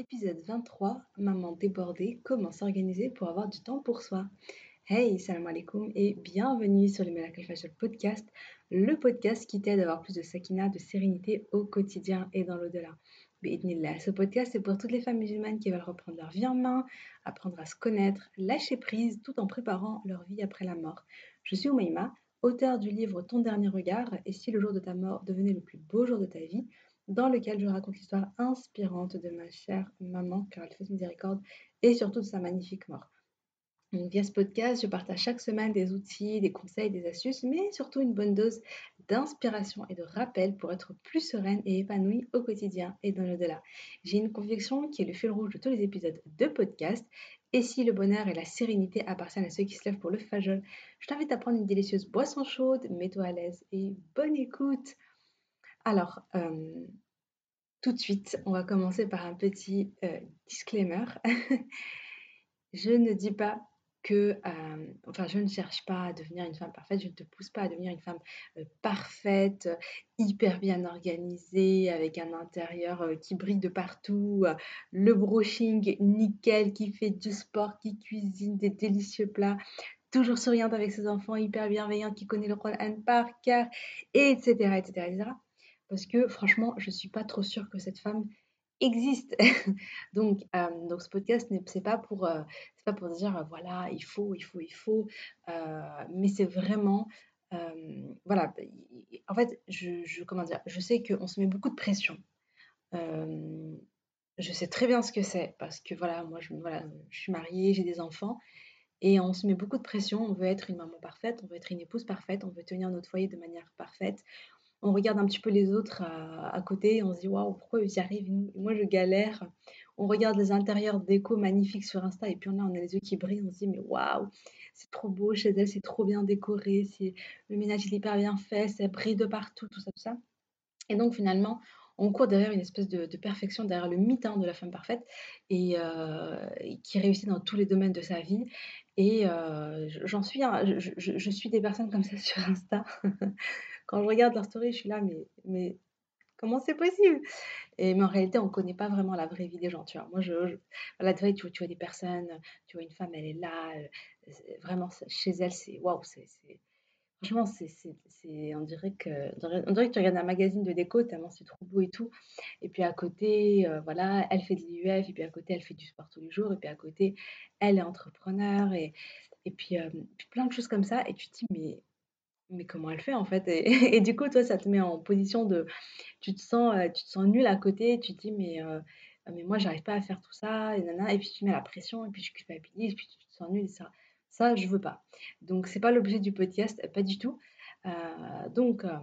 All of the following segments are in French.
épisode 23, Maman débordée, comment s'organiser pour avoir du temps pour soi. Hey, salam alaikum et bienvenue sur le Miracle Fashion Podcast, le podcast qui t'aide à avoir plus de sakina, de sérénité au quotidien et dans l'au-delà. Ce podcast est pour toutes les femmes musulmanes qui veulent reprendre leur vie en main, apprendre à se connaître, lâcher prise tout en préparant leur vie après la mort. Je suis Oumaima, auteur du livre Ton dernier regard et si le jour de ta mort devenait le plus beau jour de ta vie, dans lequel je raconte l'histoire inspirante de ma chère maman, car elle fait miséricorde, et surtout de sa magnifique mort. via ce podcast, je partage chaque semaine des outils, des conseils, des astuces, mais surtout une bonne dose d'inspiration et de rappel pour être plus sereine et épanouie au quotidien et dans l'au-delà. J'ai une conviction qui est le fil rouge de tous les épisodes de podcast. Et si le bonheur et la sérénité appartiennent à ceux qui se lèvent pour le fajol, je t'invite à prendre une délicieuse boisson chaude, mets-toi à l'aise et bonne écoute. Alors, euh, tout de suite, on va commencer par un petit euh, disclaimer. je ne dis pas que, euh, enfin, je ne cherche pas à devenir une femme parfaite, je ne te pousse pas à devenir une femme parfaite, hyper bien organisée, avec un intérieur qui brille de partout, le brushing nickel, qui fait du sport, qui cuisine des délicieux plats, toujours souriante avec ses enfants, hyper bienveillante, qui connaît le Quran par cœur, etc., etc., etc parce que franchement, je ne suis pas trop sûre que cette femme existe. donc, euh, donc, ce podcast, c'est pas pour, euh, pas pour dire euh, voilà, il faut, il faut, il faut, mais c'est vraiment, voilà, en fait, je, je, comment dire, je sais qu'on se met beaucoup de pression. je sais très bien ce que c'est parce que voilà, moi, je, voilà, je suis mariée, j'ai des enfants. Et on se met beaucoup de pression, on veut être une maman parfaite, on veut être une épouse parfaite, on veut tenir notre foyer de manière parfaite, on regarde un petit peu les autres à, côté et on se dit waouh, pourquoi ils y arrivent? Moi, je galère. On regarde les intérieurs déco magnifiques sur Insta et puis là, on a les yeux qui brillent. On se dit mais waouh, c'est trop beau chez elle, c'est trop bien décoré, le ménage est hyper bien fait, ça brille de partout, tout ça, tout ça. Et donc finalement, on court derrière une espèce de, perfection, derrière le mythe hein, de la femme parfaite et, euh, qui réussit dans tous les domaines de sa vie. Et euh, j'en suis, je, suis des personnes comme ça sur Insta. Quand je regarde leur story, je suis là, mais, mais comment c'est possible? Et, Mais en réalité, on ne connaît pas vraiment la vraie vie des gens, tu vois. Moi, je, voilà, tu, vois, tu des personnes, tu vois une femme, elle est là, euh, vraiment, chez elle, c'est waouh, c'est Franchement, c'est, on, dirait que, on dirait que tu regardes un magazine de déco tellement c'est trop beau et tout. Et puis à côté, euh, voilà, elle fait de l'IUF, et puis à côté, elle fait du sport tous les jours, et puis à côté, elle est entrepreneur, et, et puis, euh, plein de choses comme ça. Et tu te dis, mais, mais comment elle fait en fait et, du coup, toi, ça te met en position de. Tu te sens, euh, tu te sens nul à côté, tu te dis, mais, mais moi, j'arrive pas à faire tout ça, et, et puis tu mets la pression, et puis tu culpabilises, et puis tu te sens nul, et ça. Ça, je veux pas. Donc, c'est pas l'objet du podcast, pas du tout. Euh, donc, euh,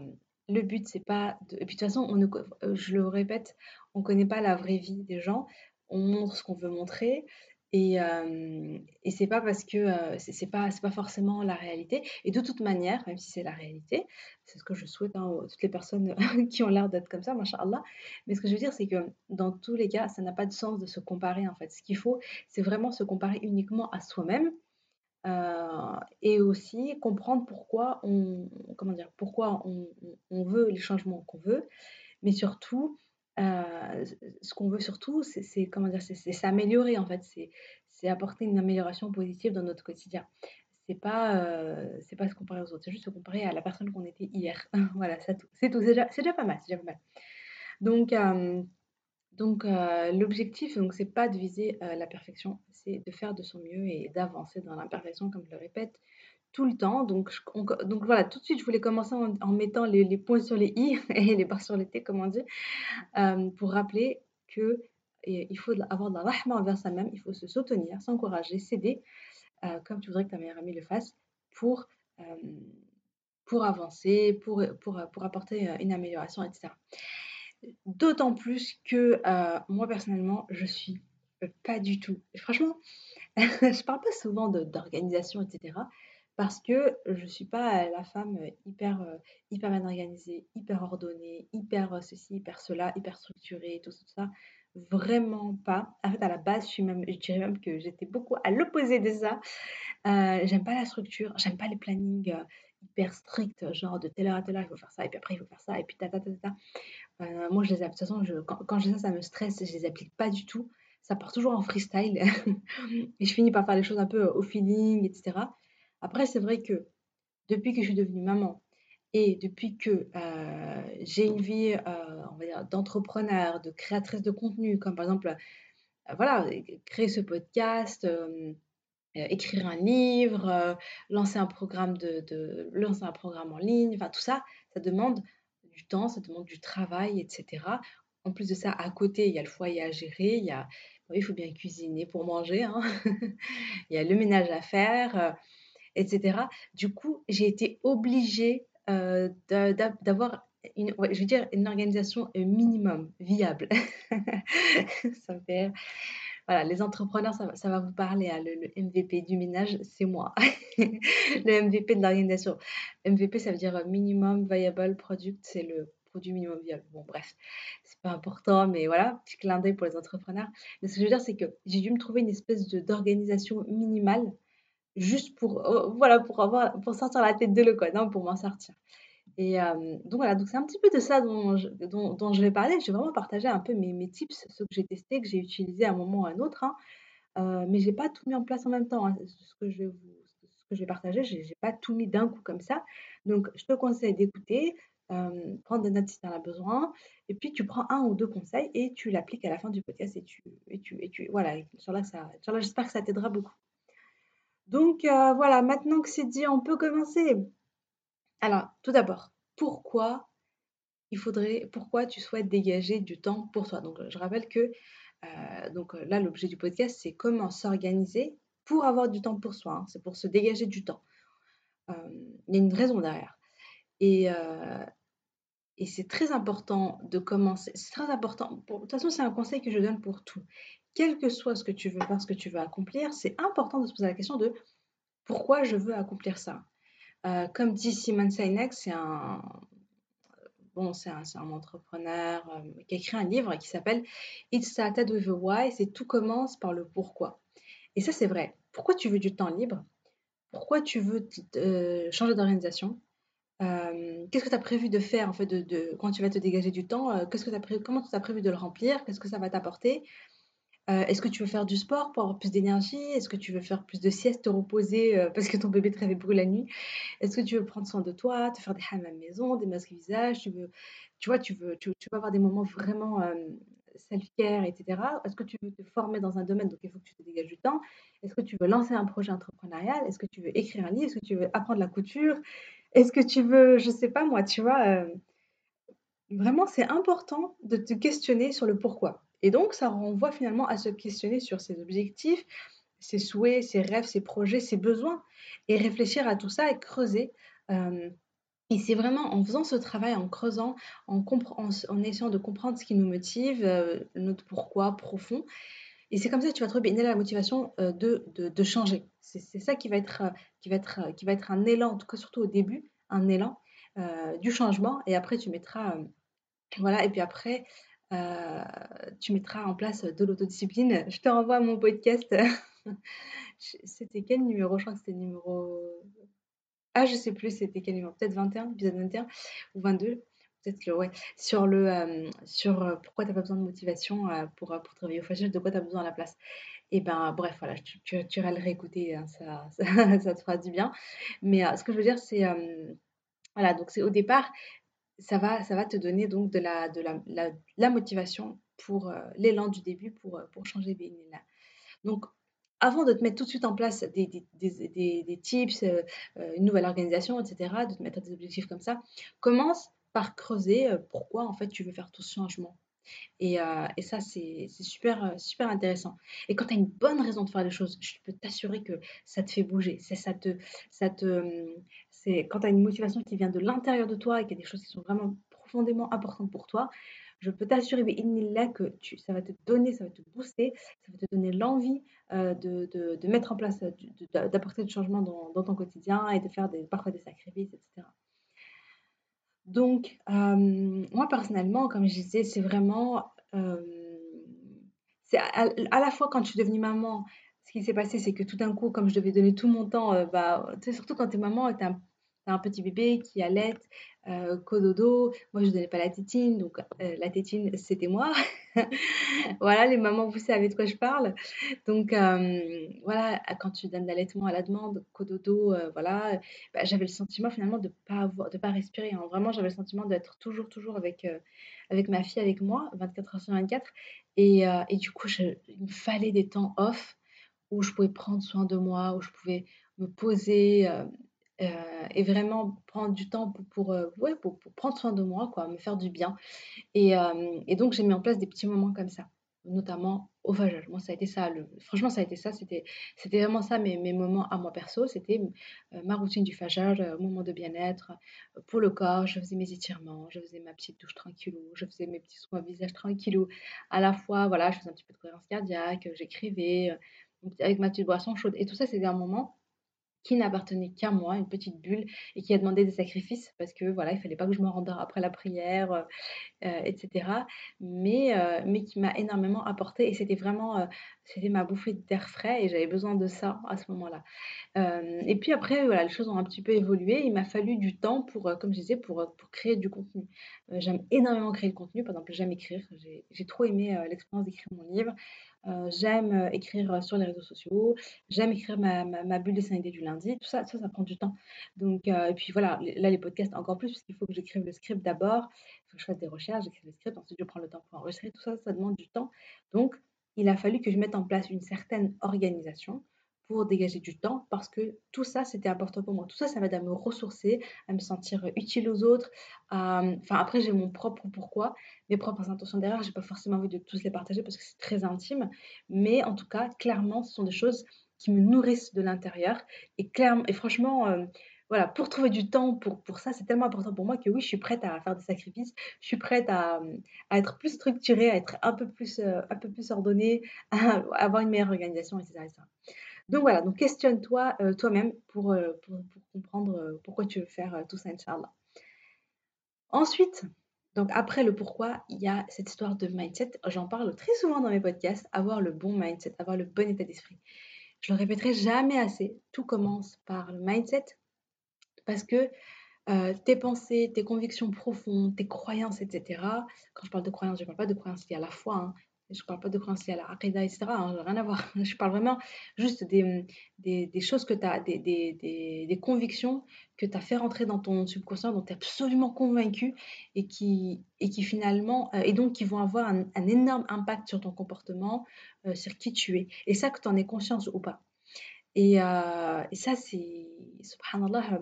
le but, c'est pas. Et puis, de toute façon, on ne... Euh, je le répète, on connaît pas la vraie vie des gens. On montre ce qu'on veut montrer. Et, euh, et c'est pas parce que c'est pas c'est pas forcément la réalité. Et de toute manière, même si c'est la réalité, c'est ce que je souhaite à hein, toutes les personnes qui ont l'air d'être comme ça, machallah. Mais ce que je veux dire, c'est que dans tous les cas, ça n'a pas de sens de se comparer en fait. Ce qu'il faut, c'est vraiment se comparer uniquement à soi-même euh, et aussi comprendre pourquoi on, comment dire, pourquoi on veut les changements qu'on veut, mais surtout, euh, ce qu'on veut surtout, c'est comment dire, c'est s'améliorer en fait, c'est apporter une amélioration positive dans notre quotidien. C'est pas, euh, c'est pas se comparer aux autres, c'est juste se comparer à la personne qu'on était hier. voilà, c'est tout, c'est déjà, pas mal, c'est déjà pas mal. Donc, donc l'objectif, donc c'est pas de viser la perfection, c'est de faire de son mieux et d'avancer dans l'imperfection, comme je le répète tout le temps. Donc, donc voilà, tout de suite, je voulais commencer en, mettant les, points sur les i et les barres sur les t, comme on dit, pour rappeler que il faut avoir de la rahma envers soi-même, il faut se soutenir, s'encourager, s'aider, comme tu voudrais que ta meilleure amie le fasse, pour pour avancer, pour, pour, pour apporter une amélioration, etc. D'autant plus que euh, moi personnellement, je suis pas du tout. Franchement, je parle pas souvent d'organisation, etc. Parce que je suis pas la femme hyper, euh, hyper bien organisée, hyper ordonnée, hyper euh, ceci, hyper cela, hyper structurée, tout, ça. Vraiment pas. En fait, à la base, je, suis même, je dirais même que j'étais beaucoup à l'opposé de ça. j'aime pas la structure, j'aime pas les plannings hyper stricts, genre de telle heure à telle heure, il faut faire ça, et puis après, il faut faire ça, et puis ta ta ta ta. Euh, moi, je les de toute façon, quand, quand je ça, ça me stresse, je les applique pas du tout. ça part toujours en freestyle et je finis par faire les choses un peu au feeling, etc. Après, c'est vrai que depuis que je suis devenue maman et depuis que euh, j'ai une vie, euh, on va dire, d'entrepreneur, de créatrice de contenu, comme par exemple, euh, voilà, créer ce podcast, écrire un livre, lancer un programme de, lancer un programme en ligne, enfin tout ça, ça demande du temps, ça demande du travail, etc. En plus de ça, à côté, il y a le foyer à gérer, il y a, faut bien cuisiner pour manger, hein. il y a le ménage à faire, etc. Du coup, j'ai été obligée euh, d'avoir une, je veux dire, une organisation minimum viable. ça me fait Voilà, les entrepreneurs, ça, va vous parler. Hein, le, MVP du ménage, c'est moi. le MVP de l'organisation. MVP, ça veut dire minimum viable product. C'est le produit minimum viable. Bon, bref, c'est pas important, mais voilà, petit clin d'œil pour les entrepreneurs. Mais ce que je veux dire, c'est que j'ai dû me trouver une espèce d'organisation minimale juste pour, euh, voilà, pour, avoir, pour sortir la tête de l'eau, quoi, non, pour m'en sortir. Et euh, donc voilà, donc c'est un petit peu de ça dont je, dont, dont je vais parler. Je vais vraiment partager un peu mes, mes tips, ceux que j'ai testés, que j'ai utilisés à un moment ou à un autre. Hein. Euh, mais je n'ai pas tout mis en place en même temps. Hein. Ce, que je vais vous, ce que je vais partager, je n'ai pas tout mis d'un coup comme ça. Donc je te conseille d'écouter, prendre des notes si tu en as besoin. Et puis tu prends un ou deux conseils et tu l'appliques à la fin du podcast. Et tu, et tu, et tu voilà, là, j'espère que ça t'aidera beaucoup. Donc euh, voilà, maintenant que c'est dit, on peut commencer. Alors, tout d'abord, pourquoi il faudrait, pourquoi tu souhaites dégager du temps pour toi? Donc, je rappelle que euh, donc là, l'objet du podcast, c'est comment s'organiser pour avoir du temps pour soi. Hein. C'est pour se dégager du temps. Euh, il y a une raison derrière. Et, et c'est très important de commencer. C'est très important. de toute façon, c'est un conseil que je donne pour tout quel que soit ce que tu veux faire, ce que tu veux accomplir, c'est important de se poser la question de pourquoi je veux accomplir ça. Euh, comme dit Simon Sinek, c'est un, bon, un, entrepreneur euh, qui a écrit un livre qui s'appelle It Started with a Why, c'est tout commence par le pourquoi. Et ça, c'est vrai. Pourquoi tu veux du temps libre? Pourquoi tu veux euh, changer d'organisation? Qu'est-ce que tu as prévu de faire en fait de, quand tu vas te dégager du temps que as Comment tu as prévu de le remplir Qu'est-ce que ça va t'apporter? Euh, est-ce que tu veux faire du sport pour avoir plus d'énergie? Est-ce que tu veux faire plus de sieste, te reposer, euh, parce que ton bébé te réveille beaucoup la nuit? Est-ce que tu veux prendre soin de toi, te faire des hammams maison, des masques visage? Tu veux tu vois, tu veux tu veux avoir des moments vraiment, self-care et Est-ce que tu veux te former dans un domaine, donc il faut que tu te dégages du temps? Est-ce que tu veux lancer un projet entrepreneurial? Est-ce que tu veux écrire un livre? Est-ce que tu veux apprendre la couture? Est-ce que tu veux, je sais pas moi, tu vois, vraiment c'est important de te questionner sur le pourquoi. Et donc, ça renvoie finalement à se questionner sur ses objectifs, ses souhaits, ses rêves, ses projets, ses besoins, et réfléchir à tout ça et creuser. Euh, et c'est vraiment en faisant ce travail, en creusant, en, essayant de comprendre ce qui nous motive, euh, notre pourquoi profond. Et c'est comme ça que tu vas trouver la motivation euh, de, de, changer. C'est ça qui va, être, qui, va être, qui va être un élan, en tout cas surtout au début, un élan du changement. Et après, tu mettras... voilà, et puis après, euh, tu mettras en place de l'autodiscipline. Je te renvoie à mon podcast. c'était quel numéro? Je crois que c'était numéro. Ah, je sais plus, c'était quel numéro? Peut-être 21, épisode 21 ou 22. Peut-être que, ouais. Sur, le, euh, sur euh, pourquoi tu n'as pas besoin de motivation pour, pour travailler au fashion, de quoi tu as besoin à la place? Et ben, bref, voilà, tu, tu, iras le réécouter, hein, ça, ça, te fera du bien. Mais ce que je veux dire, c'est. voilà, donc c'est au départ, ça va, ça va te donner donc de la, de la, la, motivation pour euh, l'élan du début pour, euh, pour changer là. Donc, avant de te mettre tout de suite en place des, des, des, des tips, euh, une nouvelle organisation, etc., de te mettre des objectifs comme ça, commence par creuser pourquoi en fait tu veux faire tout ce changement. Et, et ça, c'est super, super intéressant. Et quand tu as une bonne raison de faire les choses, je peux t'assurer que ça te fait bouger. Ça te, ça te, c'est quand tu as une motivation qui vient de l'intérieur de toi et qu'il y a des choses qui sont vraiment profondément importantes pour toi, je peux t'assurer, là, que tu, ça va te donner, ça va te booster, ça va te donner l'envie euh, de, de, mettre en place, d'apporter du changement dans, ton quotidien et de faire des, parfois des sacrifices, etc. Donc, euh, moi personnellement, comme je disais, c'est vraiment. Euh, c'est à, la fois quand je suis devenue maman, ce qui s'est passé, c'est que tout d'un coup, comme je devais donner tout mon temps, bah, surtout quand tu es maman, tu as, un petit bébé qui allait, euh, cododo. Moi, je ne donnais pas la tétine, donc euh, la tétine, c'était moi. voilà, les mamans, vous savez de quoi je parle. Donc, euh, voilà, quand tu donnes l'allaitement à la demande, cododo, voilà, bah, j'avais le sentiment finalement de pas, de pas respirer. Hein. Vraiment, j'avais le sentiment d'être toujours, toujours avec, avec ma fille, avec moi, 24 heures sur 24. Et, et du coup, il me fallait des temps off où je pouvais prendre soin de moi, où je pouvais me poser, euh, et vraiment prendre du temps euh, pour, prendre soin de moi, quoi, me faire du bien. Et, euh, donc, j'ai mis en place des petits moments comme ça, notamment au phagage. Moi, ça a été ça. Franchement, ça a été ça. C'était, c'était vraiment ça, mes, moments à moi perso. C'était ma routine du phagage, moment de bien-être pour le corps. Je faisais mes étirements, je faisais ma petite douche tranquillou, je faisais mes petits soins visage tranquillou. À la fois, voilà, je faisais un petit peu de cohérence cardiaque, j'écrivais avec ma petite boisson chaude. Et tout ça, c'était un moment qui n'appartenait qu'à moi, une petite bulle, et qui a demandé des sacrifices parce que voilà, il fallait pas que je me rendors après la prière, euh, euh, etc. Mais, euh, mais qui m'a énormément apporté et c'était vraiment, c'était ma bouffée d'air frais et j'avais besoin de ça à ce moment-là. et puis après, voilà, les choses ont un petit peu évolué. Il m'a fallu du temps pour, comme je disais, pour, pour créer du contenu. j'aime énormément créer le contenu. Par exemple, j'aime écrire. J'ai trop aimé l'expérience d'écrire mon livre. J'aime écrire sur les réseaux sociaux, j'aime écrire ma, ma, bulle de idées du lundi, tout ça, ça, prend du temps. Donc, et puis voilà, là, les podcasts encore plus, puisqu'il faut que j'écrive le script d'abord, il faut que je fasse des recherches, j'écrive le script, ensuite je prends le temps pour enregistrer, tout ça, ça demande du temps. Donc, il a fallu que je mette en place une certaine organisation pour dégager du temps parce que tout ça, c'était important pour moi. Tout ça, ça m'aide à me ressourcer, à me sentir utile aux autres. Enfin, après, j'ai mon propre pourquoi, mes propres intentions derrière. J'ai pas forcément envie de tous les partager parce que c'est très intime. Mais en tout cas, clairement, ce sont des choses qui me nourrissent de l'intérieur. Et, clairement, et franchement, euh, voilà, pour trouver du temps pour, pour ça, c'est tellement important pour moi que oui, je suis prête à faire des sacrifices, je suis prête à, à être plus structurée, à être un peu plus, euh, un peu plus ordonnée, à avoir une meilleure organisation, etc. etc. Donc voilà, donc questionne-toi euh, toi-même pour, euh, comprendre euh, pourquoi tu veux faire tout ça, Inch'Allah. Ensuite, donc après le pourquoi, il y a cette histoire de mindset. J'en parle très souvent dans mes podcasts, avoir le bon mindset, avoir le bon état d'esprit. Je le répéterai jamais assez, tout commence par le mindset parce que tes pensées, tes convictions profondes, tes croyances, etc. Quand je parle de croyances, je ne parle pas de croyances liées à la foi, hein, je ne parle pas de croyances à la aqidah, etc. Hein, rien à voir. Je parle vraiment juste des, des, choses que tu as, des, des, convictions que tu as fait rentrer dans ton subconscient, dont tu es absolument convaincu et qui, et qui finalement, euh, et donc qui vont avoir un, énorme impact sur ton comportement, euh, sur qui tu es. Et ça, que tu en aies conscience ou pas. Et, euh, et ça, c'est, subhanallah,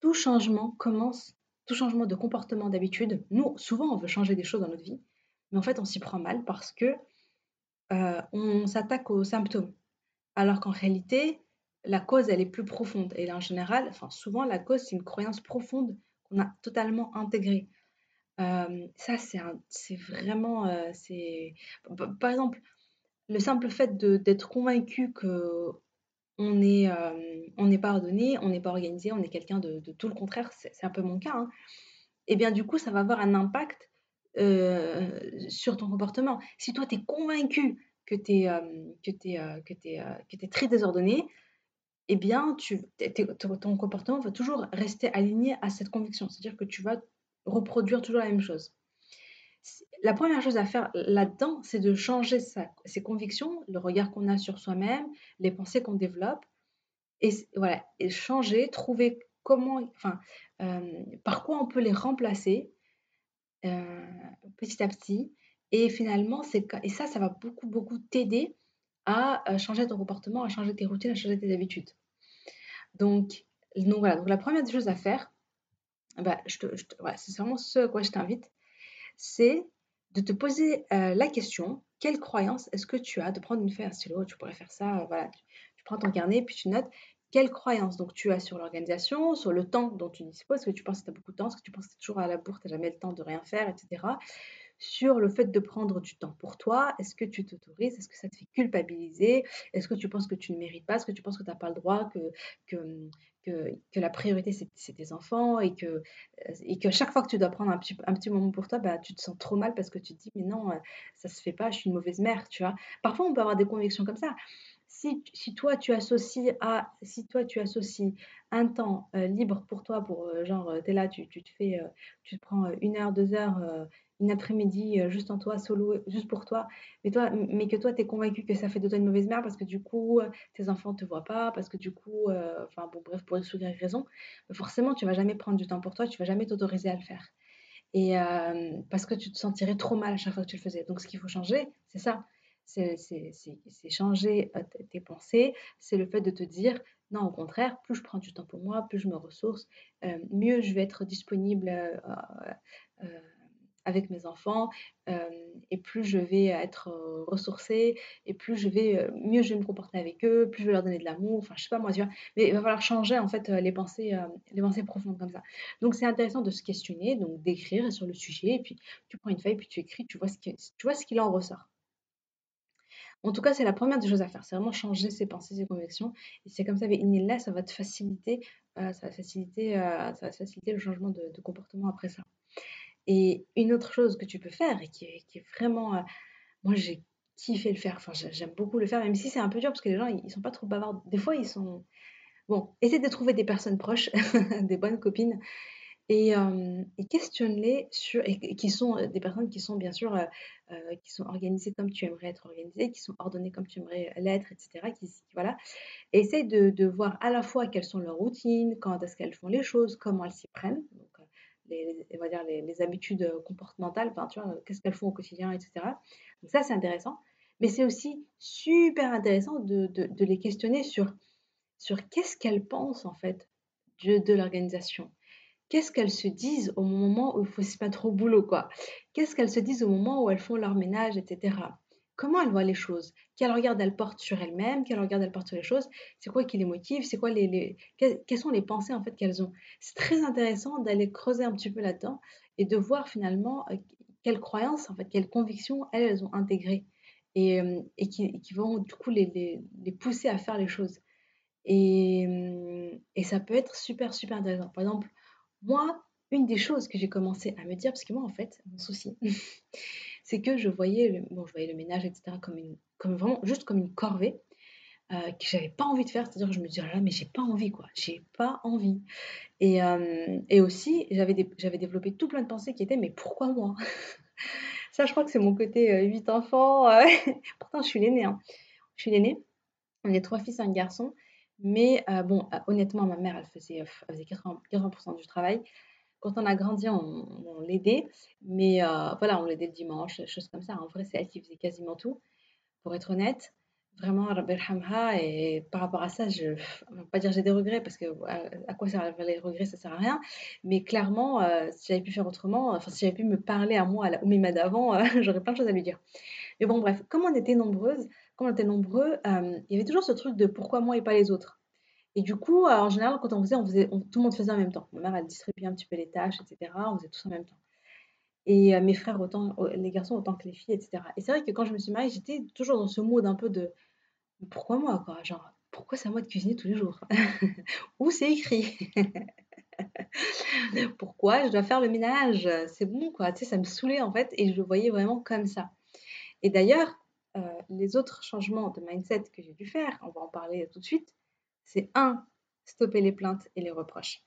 tout changement commence, tout changement de comportement d'habitude. Nous, souvent, on veut changer des choses dans notre vie mais en fait, on s'y prend mal parce que euh, on s'attaque aux symptômes. Alors qu'en réalité, la cause, elle est plus profonde. Et en général, enfin souvent, la cause, c'est une croyance profonde qu'on a totalement intégrée. Euh, ça, c'est vraiment... Euh, c'est Par exemple, le simple fait d'être convaincu que on est, on n'est pas ordonné, on n'est pas organisé, on est quelqu'un de, tout le contraire, c'est un peu mon cas. Hein. Et eh bien du coup, ça va avoir un impact euh, sur ton comportement. Si toi, tu es convaincu que tu es, euh, euh, très désordonné, eh bien, tu, ton comportement va toujours rester aligné à cette conviction. C'est-à-dire que tu vas reproduire toujours la même chose. La première chose à faire là-dedans, c'est de changer ses convictions, le regard qu'on a sur soi-même, les pensées qu'on développe, et voilà, et changer, trouver comment, enfin, par quoi on peut les remplacer euh, petit à petit. Et finalement, c'est et ça, ça va beaucoup, beaucoup t'aider à euh, changer ton comportement, à changer tes routines, à changer tes habitudes. Donc, donc voilà, donc la première des choses à faire, bah, je te, c'est vraiment ce à quoi je t'invite, c'est de te poser euh, la question, quelle croyance est-ce que tu as de prendre une feuille, un stylo, tu pourrais faire ça, voilà, tu, tu, prends ton carnet, puis tu notes, quelle croyance donc tu as sur l'organisation, sur le temps dont tu disposes, est-ce que tu penses que tu as beaucoup de temps, est-ce que tu penses que tu es toujours à la bourre, tu n'as jamais le temps de rien faire, etc. sur le fait de prendre du temps pour toi. Est-ce que tu t'autorises Est-ce que ça te fait culpabiliser Est-ce que tu penses que tu ne mérites pas Est-ce que tu penses que tu n'as pas le droit que, que, que, la priorité, c'est tes enfants et que, et que chaque fois que tu dois prendre un petit, un petit moment pour toi, bah, tu te sens trop mal parce que tu te dis, mais non, ça se fait pas, je suis une mauvaise mère, tu vois. Parfois, on peut avoir des convictions comme ça. Si, toi tu associes si toi tu associes un temps libre pour toi pour genre tu es là tu, tu te fais tu te prends une heure deux heures une après-midi juste en toi, solo, juste pour toi, mais, toi, mais que toi, tu es convaincu que ça fait de toi une mauvaise mère parce que du coup, tes enfants te voient pas, parce que du coup, enfin bon, bref, pour X ou raison, forcément, tu vas jamais prendre du temps pour toi, tu vas jamais t'autoriser à le faire. Et parce que tu te sentirais trop mal à chaque fois que tu le faisais. Donc, ce qu'il faut changer, c'est ça. C'est changer tes pensées, c'est le fait de te dire, non, au contraire, plus je prends du temps pour moi, plus je me ressource, mieux je vais être disponible avec mes enfants et plus je vais être ressourcée et plus je vais mieux je vais me comporter avec eux, plus je vais leur donner de l'amour, enfin je sais pas moi tu vois, mais il va falloir changer en fait les pensées les pensées profondes comme ça. Donc c'est intéressant de se questionner, donc d'écrire sur le sujet et puis tu prends une feuille puis tu écris, tu vois ce qui tu vois ce qu'il en ressort. En tout cas, c'est la première des choses à faire, c'est vraiment changer ses pensées, ses convictions. Et c'est comme ça, mais là, ça va te faciliter, ça va faciliter, ça va faciliter le changement de, comportement après ça. Et une autre chose que tu peux faire et qui est, qui est vraiment. Euh, moi, j'ai kiffé le faire. Enfin, j'aime beaucoup le faire, même si c'est un peu dur parce que les gens, ils sont pas trop bavards. Des fois, ils sont. Bon, essaie de trouver des personnes proches, des bonnes copines, et, questionne-les sur. Qui sont des personnes qui sont bien sûr. qui sont organisées comme tu aimerais être organisée, qui sont ordonnées comme tu aimerais l'être, etc. Qui, voilà. Essaye de, de, voir à la fois quelles sont leurs routines, quand est-ce qu'elles font les choses, comment elles s'y prennent. Donc, les, on va dire les, habitudes comportementales, tu vois, qu'est-ce qu'elles font au quotidien, etc. Donc ça, c'est intéressant. Mais c'est aussi super intéressant de, de, les questionner sur, sur qu'est-ce qu'elles pensent, en fait, de, de l'organisation. Qu'est-ce qu'elles se disent au moment où il faut se mettre au boulot, quoi. Qu'est-ce qu'elles se disent au moment où elles font leur ménage, etc comment elle voit les choses, quel regard elle porte sur elle-même, quel regard elle porte sur les choses, c'est quoi qui les motive, c'est quoi les, quelles sont les pensées en fait qu'elles ont? C'est très intéressant d'aller creuser un petit peu là-dedans et de voir finalement euh, quelles croyances, en fait, quelles convictions elles, elles ont intégrées et, euh, et, qui, qui, vont du coup les, les, pousser à faire les choses. Et, euh, et ça peut être super, super intéressant. Par exemple, moi, une des choses que j'ai commencé à me dire, parce que moi, en fait, mon souci, c'est que je voyais, le, bon, je voyais le ménage, etc., comme, vraiment juste comme une corvée euh, que j'avais pas envie de faire. C'est-à-dire que je me disais, oh là, mais j'ai pas envie, quoi. J'ai pas envie. Et, euh, aussi, j'avais, développé tout plein de pensées qui étaient, mais pourquoi moi? Ça, je crois que c'est mon côté euh, 8 enfants. Euh, pourtant, je suis l'aînée. Hein. Je suis l'aînée. On est trois fils un garçon. Mais euh, bon, honnêtement, ma mère, elle faisait, elle faisait 80%, 80 du travail quand on a grandi, on, l'aidait, mais euh, voilà, on l'aidait le dimanche, des choses comme ça. En vrai, c'est elle qui faisait quasiment tout, pour être honnête. Vraiment, Hamha, et par rapport à ça, je ne vais pas dire j'ai des regrets, parce que à, quoi servent les regrets, ça sert à rien. Mais clairement, euh, si j'avais pu faire autrement, enfin, si j'avais pu me parler à moi, à la Oumima d'avant, euh, j'aurais plein de choses à lui dire. Mais bon, bref, comme on était nombreuses, comme on était nombreux, il y avait toujours ce truc de pourquoi moi et pas les autres. Et du coup, euh, en général, quand on faisait, on faisait tout le monde faisait en même temps. Ma mère, elle distribuait un petit peu les tâches, etc. On faisait tous en même temps. Et euh, mes frères, autant, les garçons autant que les filles, etc. Et c'est vrai que quand je me suis mariée, j'étais toujours dans ce mode un peu de pourquoi moi, quoi? Genre, pourquoi c'est à moi de cuisiner tous les jours? Où c'est écrit Pourquoi je dois faire le ménage? C'est bon, quoi. Tu sais, ça me saoulait en fait et je le voyais vraiment comme ça. Et d'ailleurs, euh, les autres changements de mindset que j'ai dû faire, on va en parler tout de suite, c'est un, stopper les plaintes et les reproches.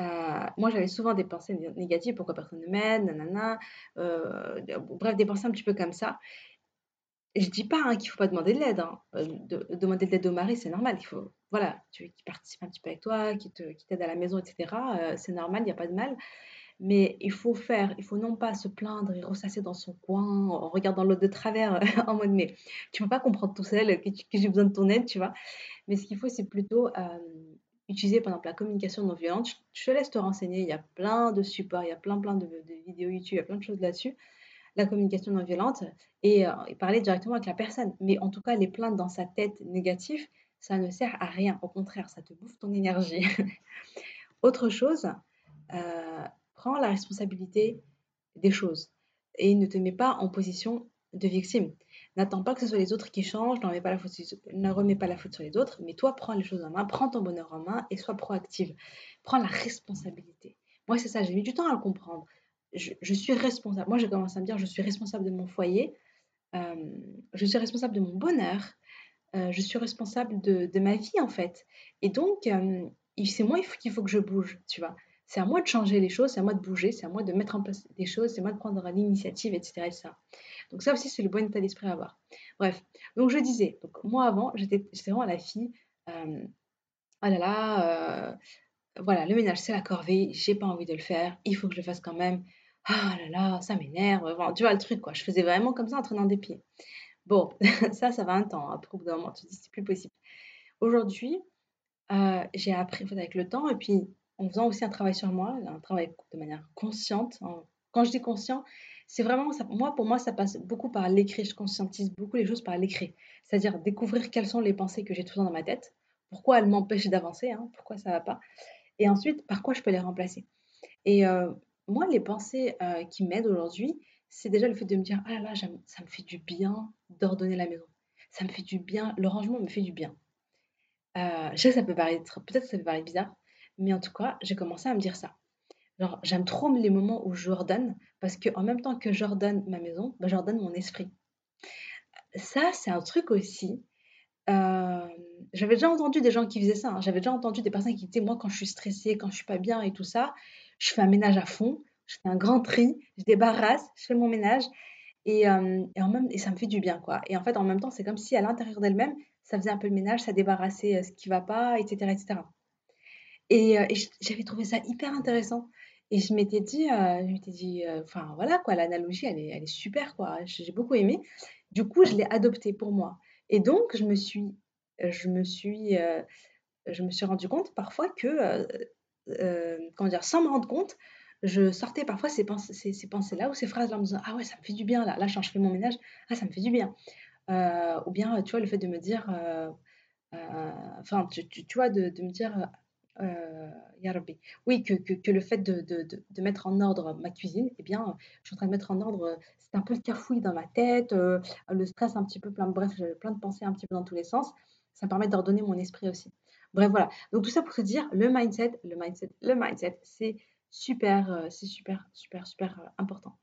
Euh, moi, j'avais souvent des pensées négatives, pourquoi personne ne m'aide, nanana, euh, bref, des pensées un petit peu comme ça. Je dis pas hein, qu'il faut pas demander de l'aide. Hein. De, demander de l'aide au mari, c'est normal. Il faut, voilà, tu qui participe un petit peu avec toi, qui t'aide à la maison, etc. c'est normal, il n'y a pas de mal. Mais il faut faire, il faut non pas se plaindre et ressasser dans son coin en regardant l'autre de travers en mode mais tu peux pas comprendre tout seul que, j'ai besoin de ton aide, tu vois. Mais ce qu'il faut, c'est plutôt utiliser, par exemple, la communication non violente. Je, te laisse te renseigner. Il y a plein de supports, il y a plein, plein de, vidéos YouTube, il y a plein de choses là-dessus. La communication non violente et, parler directement avec la personne. Mais en tout cas, les plaintes dans sa tête négatives, ça ne sert à rien. Au contraire, ça te bouffe ton énergie. Autre chose, prends la responsabilité des choses. et ne te mets pas en position de victime. N'attends pas que ce soit les autres qui changent, ne remets pas la faute, sur les autres, mais toi, prends les choses en main, prends ton bonheur en main et sois proactive. Prends la responsabilité. Moi, c'est ça, j'ai mis du temps à le comprendre. Je, suis responsable. Moi, j'ai commencé à me dire, je suis responsable de mon foyer, euh, je suis responsable de mon bonheur, euh, je suis responsable de, ma vie, en fait. Et donc, euh, c'est moi qu'il faut que je bouge, tu vois. C'est à moi de changer les choses, c'est à moi de bouger, c'est à moi de mettre en place des choses, c'est à moi de prendre l'initiative, etc.. Donc ça aussi, c'est le bon état d'esprit à avoir. Bref, donc je disais, moi avant, j'étais vraiment la fille, euh, ah là là, euh, voilà, le ménage c'est la corvée, j'ai pas envie de le faire, il faut que je le fasse quand même. Ah là là, ça m'énerve. tu vois le truc quoi, je faisais vraiment comme ça en traînant des pieds. Bon, ça, ça va un temps. Après, au bout d'un moment, tu te dis c'est plus possible. Aujourd'hui, euh, j'ai appris avec le temps et puis en faisant aussi un travail sur moi, un travail de manière consciente. Quand je dis conscient, c'est vraiment, moi, pour moi, ça passe beaucoup par l'écrit. Je conscientise beaucoup les choses par l'écrit. C'est-à-dire découvrir quelles sont les pensées que j'ai temps dans ma tête, pourquoi elles m'empêchent d'avancer, hein, pourquoi ça va pas, et ensuite, par quoi je peux les remplacer. Et euh, moi, les pensées euh, qui m'aident aujourd'hui, c'est déjà le fait de me dire, ah là là, ça me fait du bien d'ordonner la maison. Ça me fait du bien, le rangement me fait du bien. Euh, je sais que ça peut paraître, peut-être ça peut paraître bizarre, mais en tout cas, j'ai commencé à me dire ça. Genre, j'aime trop les moments où j'ordonne parce qu'en même temps que j'ordonne ma maison, bah, j'ordonne mon esprit. Ça, c'est un truc aussi. Euh, j'avais déjà entendu des gens qui faisaient ça. Hein. J'avais déjà entendu des personnes qui disaient Moi, quand je suis stressée, quand je suis pas bien et tout ça, je fais un ménage à fond, je fais un grand tri, je débarrasse, je fais mon ménage et, euh, et, en même, et ça me fait du bien. quoi. Et en fait, en même temps, c'est comme si à l'intérieur d'elle-même, ça faisait un peu le ménage, ça débarrassait euh, ce qui va pas, etc. etc. Et, et j'avais trouvé ça hyper intéressant. Et je m'étais dit, euh, je m'étais dit, euh, enfin voilà quoi, l'analogie elle est, elle est super quoi. J'ai beaucoup aimé. Du coup, je l'ai adopté pour moi. Et donc, je me suis, je me suis, euh, je me suis rendu compte parfois que, comment dire, sans me rendre compte, je sortais parfois ces, pensées, ces, pensées-là ou ces phrases-là en me disant, ah ouais, ça me fait du bien là. Là, je fais mon ménage, ah ça me fait du bien. ou bien, tu vois, le fait de me dire, enfin, tu, tu, vois, de, de me dire, euh, oui, que, le fait de, mettre en ordre ma cuisine, eh bien, je suis en train de mettre en ordre, c'est un peu le cafouille dans ma tête, euh, le stress un petit peu, plein, bref, j'avais plein de pensées un petit peu dans tous les sens. Ça me permet d'ordonner mon esprit aussi. Bref, voilà. Donc tout ça pour se dire, le mindset, le mindset, le mindset, c'est super, euh, c'est super, super, super important.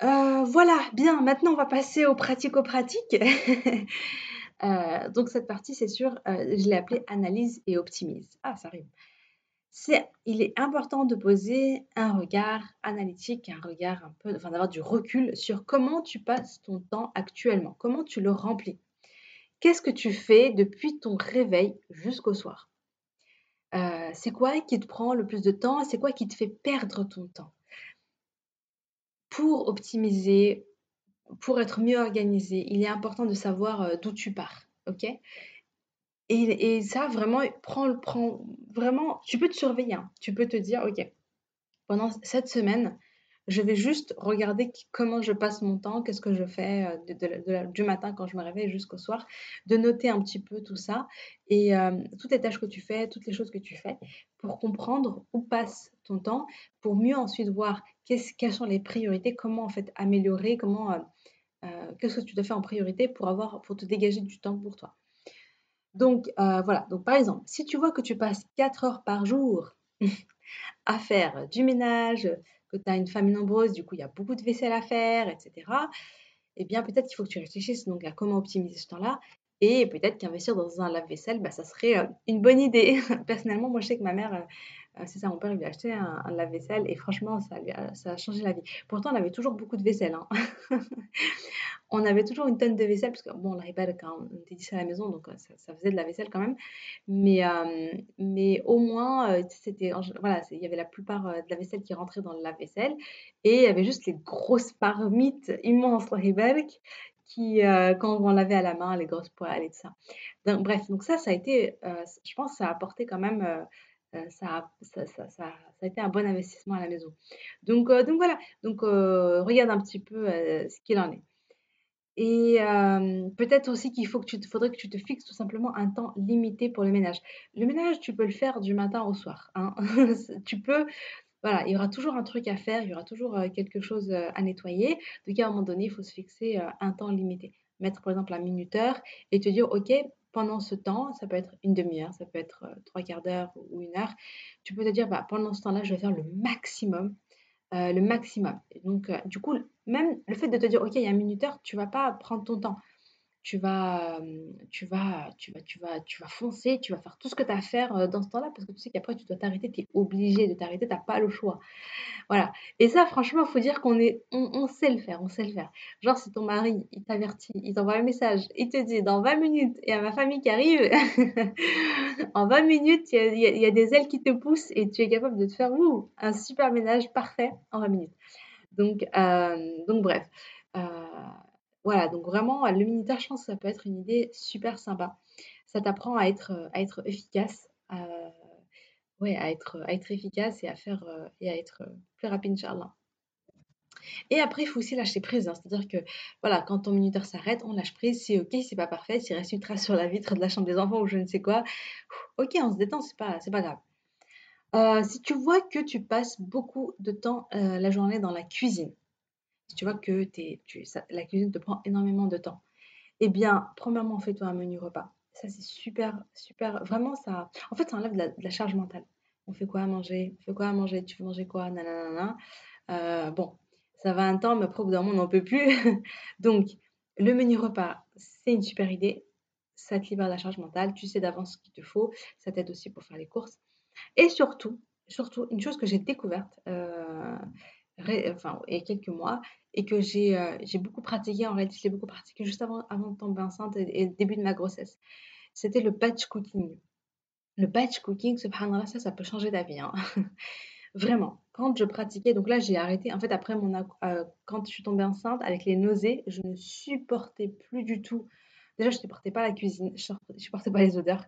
voilà, bien, maintenant on va passer aux pratico-pratiques. Euh, donc cette partie, c'est sûr, euh, je l'ai appelée analyse et optimise. Ah, ça arrive. C'est, il est important de poser un regard analytique, un regard un peu, enfin d'avoir du recul sur comment tu passes ton temps actuellement, comment tu le remplis. Qu'est-ce que tu fais depuis ton réveil jusqu'au soir? Euh, C'est quoi qui te prend le plus de temps C'est quoi qui te fait perdre ton temps? Pour optimiser pour être mieux organisé, il est important de savoir euh, d'où tu pars, ok? Et, ça, vraiment, prends, prends, vraiment, tu peux te surveiller, hein. tu peux te dire, ok, pendant cette semaine, je vais juste regarder comment je passe mon temps, qu'est-ce que je fais euh, du matin quand je me réveille jusqu'au soir, de noter un petit peu tout ça et euh, toutes les tâches que tu fais, toutes les choses que tu fais pour comprendre où passe ton temps, pour mieux ensuite voir quelles sont les priorités, comment en fait améliorer, comment qu'est-ce que tu dois faire en priorité pour, avoir, pour te dégager du temps pour toi? Donc euh, voilà, donc par exemple, si tu vois que tu passes 4 heures par jour à faire du ménage, que tu as une famille nombreuse, du coup il y a beaucoup de vaisselle à faire, etc., eh bien peut-être qu'il faut que tu réfléchisses donc à comment optimiser ce temps-là. Et peut-être qu'investir dans un lave-vaisselle, bah, ça serait euh, une bonne idée. Personnellement, moi je sais que ma mère, c'est ça, mon père lui a acheté un, lave-vaisselle et franchement, ça, a, changé la vie. Pourtant, on avait toujours beaucoup de vaisselle. Hein. on avait toujours une tonne de vaisselle, parce que bon, on n'arrivait pas quand on était 10 à la maison, donc euh, ça, faisait de la vaisselle quand même. Mais, euh, mais au moins, euh, c'était, voilà, il y avait la plupart de la vaisselle qui rentrait dans le lave-vaisselle et il y avait juste les grosses parmites immenses, qui, quand on lavait à la main, les grosses poêles et tout ça. Donc, bref, donc ça, ça a été, je pense, ça a apporté quand même euh, ça, ça, a été un bon investissement à la maison. Donc, euh, voilà, donc euh, regarde un petit peu ce qu'il en est. Et peut-être aussi qu'il faut que tu, faudrait que tu te fixes tout simplement un temps limité pour le ménage. Le ménage, tu peux le faire du matin au soir. Hein. tu peux, Voilà, il y aura toujours un truc à faire, il y aura toujours quelque chose à nettoyer. Donc à un moment donné, il faut se fixer un temps limité. Mettre par exemple un minuteur et te dire, OK, pendant ce temps, ça peut être une demi-heure, ça peut être trois quarts d'heure ou une heure, tu peux te dire, bah, pendant ce temps-là, je vais faire le maximum. le maximum. donc, du coup, même le fait de te dire, OK, il y a un minuteur, tu vas pas prendre ton temps tu vas, tu vas, tu vas, tu vas, tu vas foncer, tu vas faire tout ce que tu as à faire dans ce temps-là parce que tu sais qu'après tu dois t'arrêter, tu es obligé de t'arrêter, tu n'as pas le choix. Voilà. Et ça, franchement, il faut dire qu'on est, on, sait le faire, on sait le faire. Genre, si ton mari, il t'avertit, il t'envoie un message, il te dit dans 20 minutes, il y a ma famille qui arrive, en 20 minutes, il y, a, des ailes qui te poussent et tu es capable de te faire un super ménage parfait en 20 minutes. Donc, donc bref. Voilà, donc vraiment, le minutage, je pense que ça peut être une idée super sympa. Ça t'apprend à être, efficace, à être, efficace et à faire et à être plus rapide, Inch'Allah. Et après, il faut aussi lâcher prise. Hein. C'est-à-dire que voilà, quand ton minuteur s'arrête, on lâche prise. C'est ok, c'est pas parfait. S'il reste une trace sur la vitre de la chambre des enfants ou je ne sais quoi, ok, on se détend, c'est pas, pas grave. si tu vois que tu passes beaucoup de temps la journée dans la cuisine, si tu vois que tu, la cuisine te prend énormément de temps, eh bien, premièrement, fais-toi un menu repas. Ça, c'est super, super. Vraiment, ça. En fait, ça enlève de la, charge mentale. On fait quoi à manger? On fait quoi à manger? Tu veux manger quoi? Nanana. Euh, bon, ça va un temps, mais après, au bout d'un moment, on n'en peut plus. Donc, le menu repas, c'est une super idée. Ça te libère de la charge mentale. Tu sais d'avance ce qu'il te faut. Ça t'aide aussi pour faire les courses. Et surtout, surtout, une chose que j'ai découverte, euh, quelques mois et que j'ai euh, j'ai beaucoup pratiqué. En réalité, je l'ai beaucoup pratiqué juste avant, avant de tomber enceinte et, début de ma grossesse. C'était le batch cooking. Le batch cooking, subhanallah, ça, ça peut changer ta vie. Hein. Vraiment. Quand je pratiquais, donc là, j'ai arrêté. En fait, après, mon, euh, quand je suis tombée enceinte, avec les nausées, je ne supportais plus du tout. Déjà, je ne supportais pas la cuisine, je ne supportais pas les odeurs.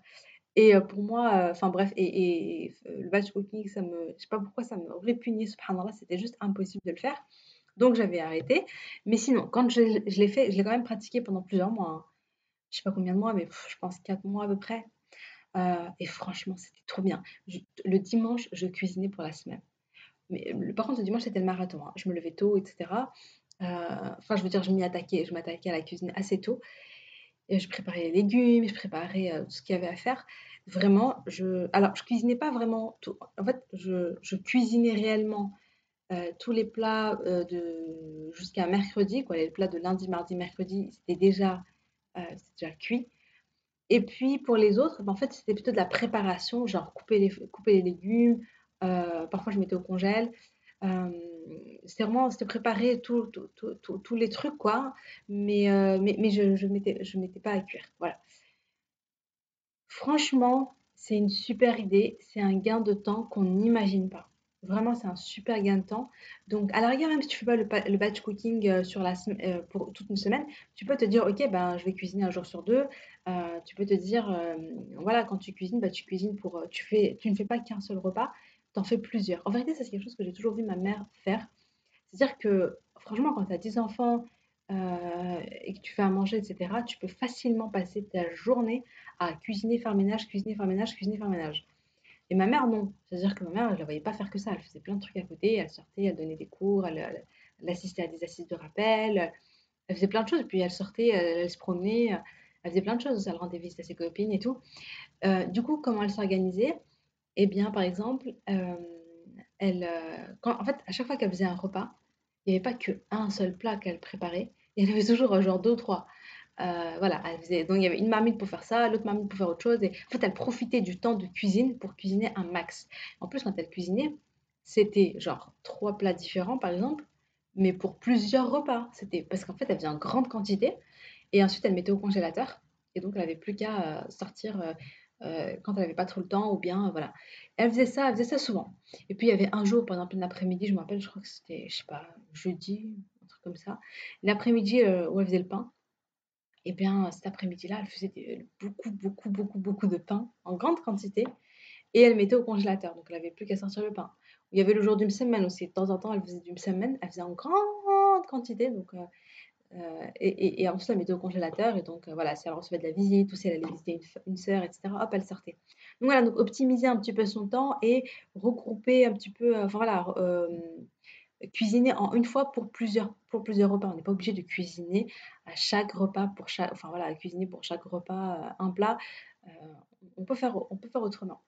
Et pour moi, enfin bref, et, le batch cooking, ça me, je sais pas pourquoi ça me répugnait, subhanallah, c'était juste impossible de le faire. Donc j'avais arrêté. Mais sinon, quand je, l'ai fait, je l'ai quand même pratiqué pendant plusieurs mois. Hein. Je sais pas combien de mois, mais je pense quatre mois à peu près. et franchement, c'était trop bien. le dimanche, je cuisinais pour la semaine. Mais par contre, le dimanche, c'était le marathon. Hein. Je me levais tôt, etc. Enfin, je veux dire, je m'y attaquais, je m'attaquais à la cuisine assez tôt. Et je préparais les légumes, je préparais tout ce qu'il y avait à faire. Vraiment, je... Alors, je cuisinais pas vraiment. En fait, je, je cuisinais réellement euh, tous les plats euh, de... jusqu'à mercredi. Quoi. Les plats de lundi, mardi, mercredi, c'était déjà, euh, déjà cuit. Et puis, pour les autres, ben, en fait, c'était plutôt de la préparation, genre couper les, couper les légumes. parfois, je mettais au congèle. C'était vraiment c'était préparer tous les trucs, quoi. Mais, mais, mais je ne je mettais, je mettais pas à cuire. Voilà. Franchement, c'est une super idée. C'est un gain de temps qu'on n'imagine pas. Vraiment, c'est un super gain de temps. Donc, à la rigueur, même si tu fais pas le, batch cooking euh, euh, pour toute une semaine, tu peux te dire, ok, ben, je vais cuisiner un jour sur deux. Euh, tu peux te dire, voilà, quand tu cuisines, bah, tu cuisines pour, tu tu ne fais pas qu'un seul repas, tu en fais plusieurs. En vérité, c'est quelque chose que j'ai toujours vu ma mère faire. C'est-à-dire que, franchement, quand tu as 10 enfants et que tu fais à manger, etc., tu peux facilement passer ta journée à cuisiner, faire ménage, cuisiner, faire ménage, cuisiner, faire ménage. Et ma mère, non. C'est-à-dire que ma mère, je ne la voyais pas faire que ça. Elle faisait plein de trucs à côté. Elle sortait, elle donnait des cours, elle, assistait à des assises de rappel. Elle faisait plein de choses. Puis elle sortait, elle, se promenait. Elle faisait plein de choses. Elle rendait visite à ses copines et tout. Euh, du coup, comment elle s'organisait? Eh bien, par exemple, euh, elle, euh, quand, en fait, à chaque fois qu'elle faisait un repas, il n'y avait pas qu'un seul plat qu'elle préparait. Il y en avait toujours genre deux ou trois. Euh, voilà, elle faisait, donc il y avait une marmite pour faire ça, l'autre marmite pour faire autre chose. Et en fait, elle profitait du temps de cuisine pour cuisiner un max. En plus, quand elle cuisinait, c'était genre trois plats différents, par exemple, mais pour plusieurs repas. C'était parce qu'en fait, elle faisait en grande quantité et ensuite elle mettait au congélateur. Et donc, elle n'avait plus qu'à euh, sortir euh, quand elle n'avait pas trop le temps ou bien voilà. Elle faisait ça, elle faisait ça souvent. Et puis, il y avait un jour, par exemple, l'après-midi, je me rappelle, je crois que c'était, je sais pas, jeudi, un truc comme ça. L'après-midi où elle faisait le pain et bien, cet après-midi-là, elle faisait beaucoup, beaucoup, beaucoup, beaucoup de pain en grande quantité et elle mettait au congélateur. Donc, elle n'avait plus qu'à sortir le pain. Il y avait le jour du semaine aussi. De temps en temps, elle faisait du semaine. Elle faisait en grande quantité. Donc, euh, et, ensuite, elle mettait au congélateur. Et donc, voilà, si elle recevait de la visite ou si elle allait visiter une, une sœur, etc., hop, elle sortait. Donc, voilà, donc optimiser un petit peu son temps et regrouper un petit peu, enfin, voilà, cuisiner en une fois pour plusieurs, pour plusieurs repas. On n'est pas obligé de cuisiner à chaque repas pour chaque, enfin voilà, cuisiner pour chaque repas un plat. on peut faire, on peut faire autrement.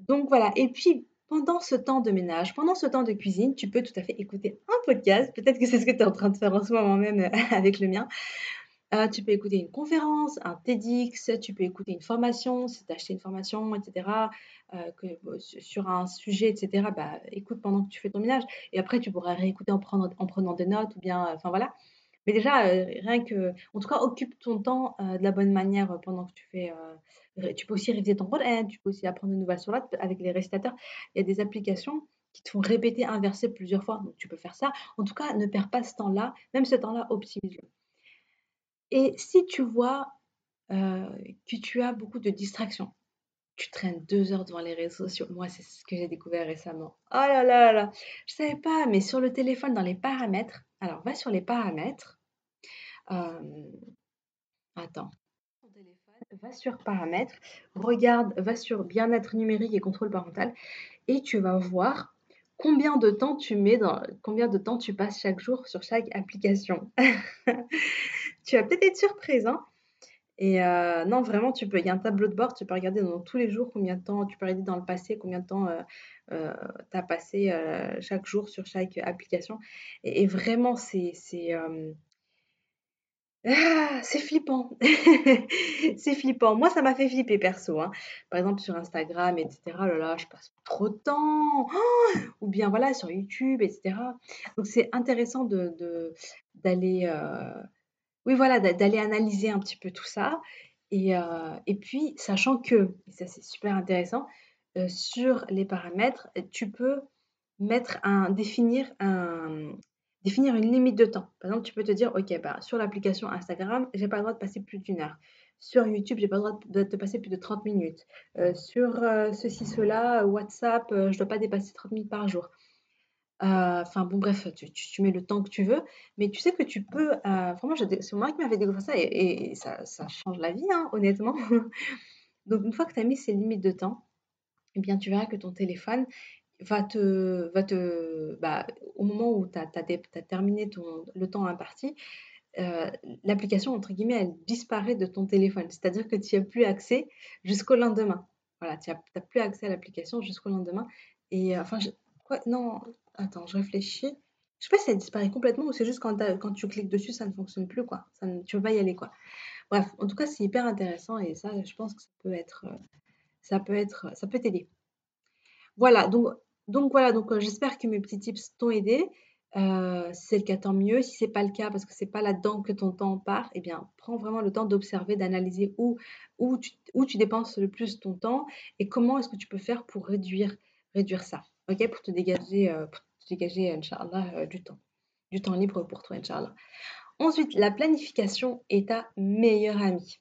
Donc voilà. Et puis pendant ce temps de ménage, pendant ce temps de cuisine, tu peux tout à fait écouter un podcast. Peut-être que c'est ce que tu es en train de faire en ce moment même euh, avec le mien. Euh, tu peux écouter une conférence, un TEDx, tu peux écouter une formation, si tu as acheté une formation, etc., euh, sur un sujet, etc., bah, écoute pendant que tu fais ton ménage. Et après, tu pourras réécouter en prenant, en prenant des notes ou bien, enfin voilà. Mais déjà, rien que, en tout cas, occupe ton temps de la bonne manière pendant que tu fais tu peux aussi réviser ton Coran, tu peux aussi apprendre une nouvelle surat avec les récitateurs. Il y a des applications qui te font répéter un verset plusieurs fois, donc tu peux faire ça. En tout cas, ne perds pas ce temps-là, même ce temps-là, optimise-le. Et si tu vois euh, que tu as beaucoup de distractions, tu traînes deux heures devant les réseaux sociaux. Moi, c'est ce que j'ai découvert récemment. Oh là là là Je savais pas, mais sur le téléphone, dans les paramètres, alors va sur les paramètres. Attends, va sur paramètres, regarde, va sur bien-être numérique et contrôle parental et tu vas voir combien de temps tu mets dans combien de temps tu passes chaque jour sur chaque application. tu vas peut-être être surprise hein et euh, non, vraiment, tu peux. Il y a un tableau de bord, tu peux regarder dans tous les jours combien de temps, tu peux regarder dans le passé combien de temps euh, euh, tu as passé chaque jour sur chaque application. Et, et vraiment, c'est ah, c'est flippant. C'est flippant. Moi, ça m'a fait flipper perso, hein. Par exemple, sur Instagram etc. Oh là là, je passe trop de temps. Ou bien voilà, sur YouTube etc. Donc c'est intéressant d'aller, euh, oui voilà, d'aller analyser un petit peu tout ça et euh, et puis sachant que, et ça c'est super intéressant, euh, sur les paramètres, tu peux mettre un définir un définir une limite de temps. Par exemple, tu peux te dire, OK, bah, sur l'application Instagram, j'ai pas le droit de passer plus d'une heure. Sur YouTube, j'ai pas le droit de, passer plus de 30 minutes. Euh, sur euh, ceci, cela, WhatsApp, euh, je dois pas dépasser 30 minutes par jour. Enfin bon, bref, tu, mets le temps que tu veux, mais tu sais que tu peux. vraiment, c'est moi qui m'avait découvert ça et, ça, change la vie, hein, honnêtement. Donc, une fois que tu as mis ces limites de temps, eh bien, tu verras que ton téléphone, va te, va te, bah, au moment où tu as, terminé ton, le temps imparti, euh, l'application, entre guillemets, elle disparaît de ton téléphone. C'est-à-dire que tu n'y as plus accès jusqu'au lendemain. Voilà, tu n'as plus accès à l'application jusqu'au lendemain. Et euh, enfin, quoi, non, attends, je réfléchis. Je sais pas si elle disparaît complètement ou c'est juste quand, quand tu cliques dessus, ça ne fonctionne plus, quoi. Tu ne peux pas y aller, quoi. Bref, en tout cas, c'est hyper intéressant et ça, je pense que ça peut être, euh, ça peut être, ça peut t'aider. Voilà, donc donc voilà, donc j'espère que mes petits tips t'ont aidé. si c'est le cas, tant mieux. Si c'est pas le cas, parce que c'est pas là-dedans que ton temps part, eh bien, prends vraiment le temps d'observer, d'analyser où, tu, dépenses le plus ton temps et comment est-ce que tu peux faire pour réduire, ça, ok? Pour te dégager, te dégager, Inch'Allah, du temps. Du temps libre pour toi, Inch'Allah. Ensuite, la planification est ta meilleure amie.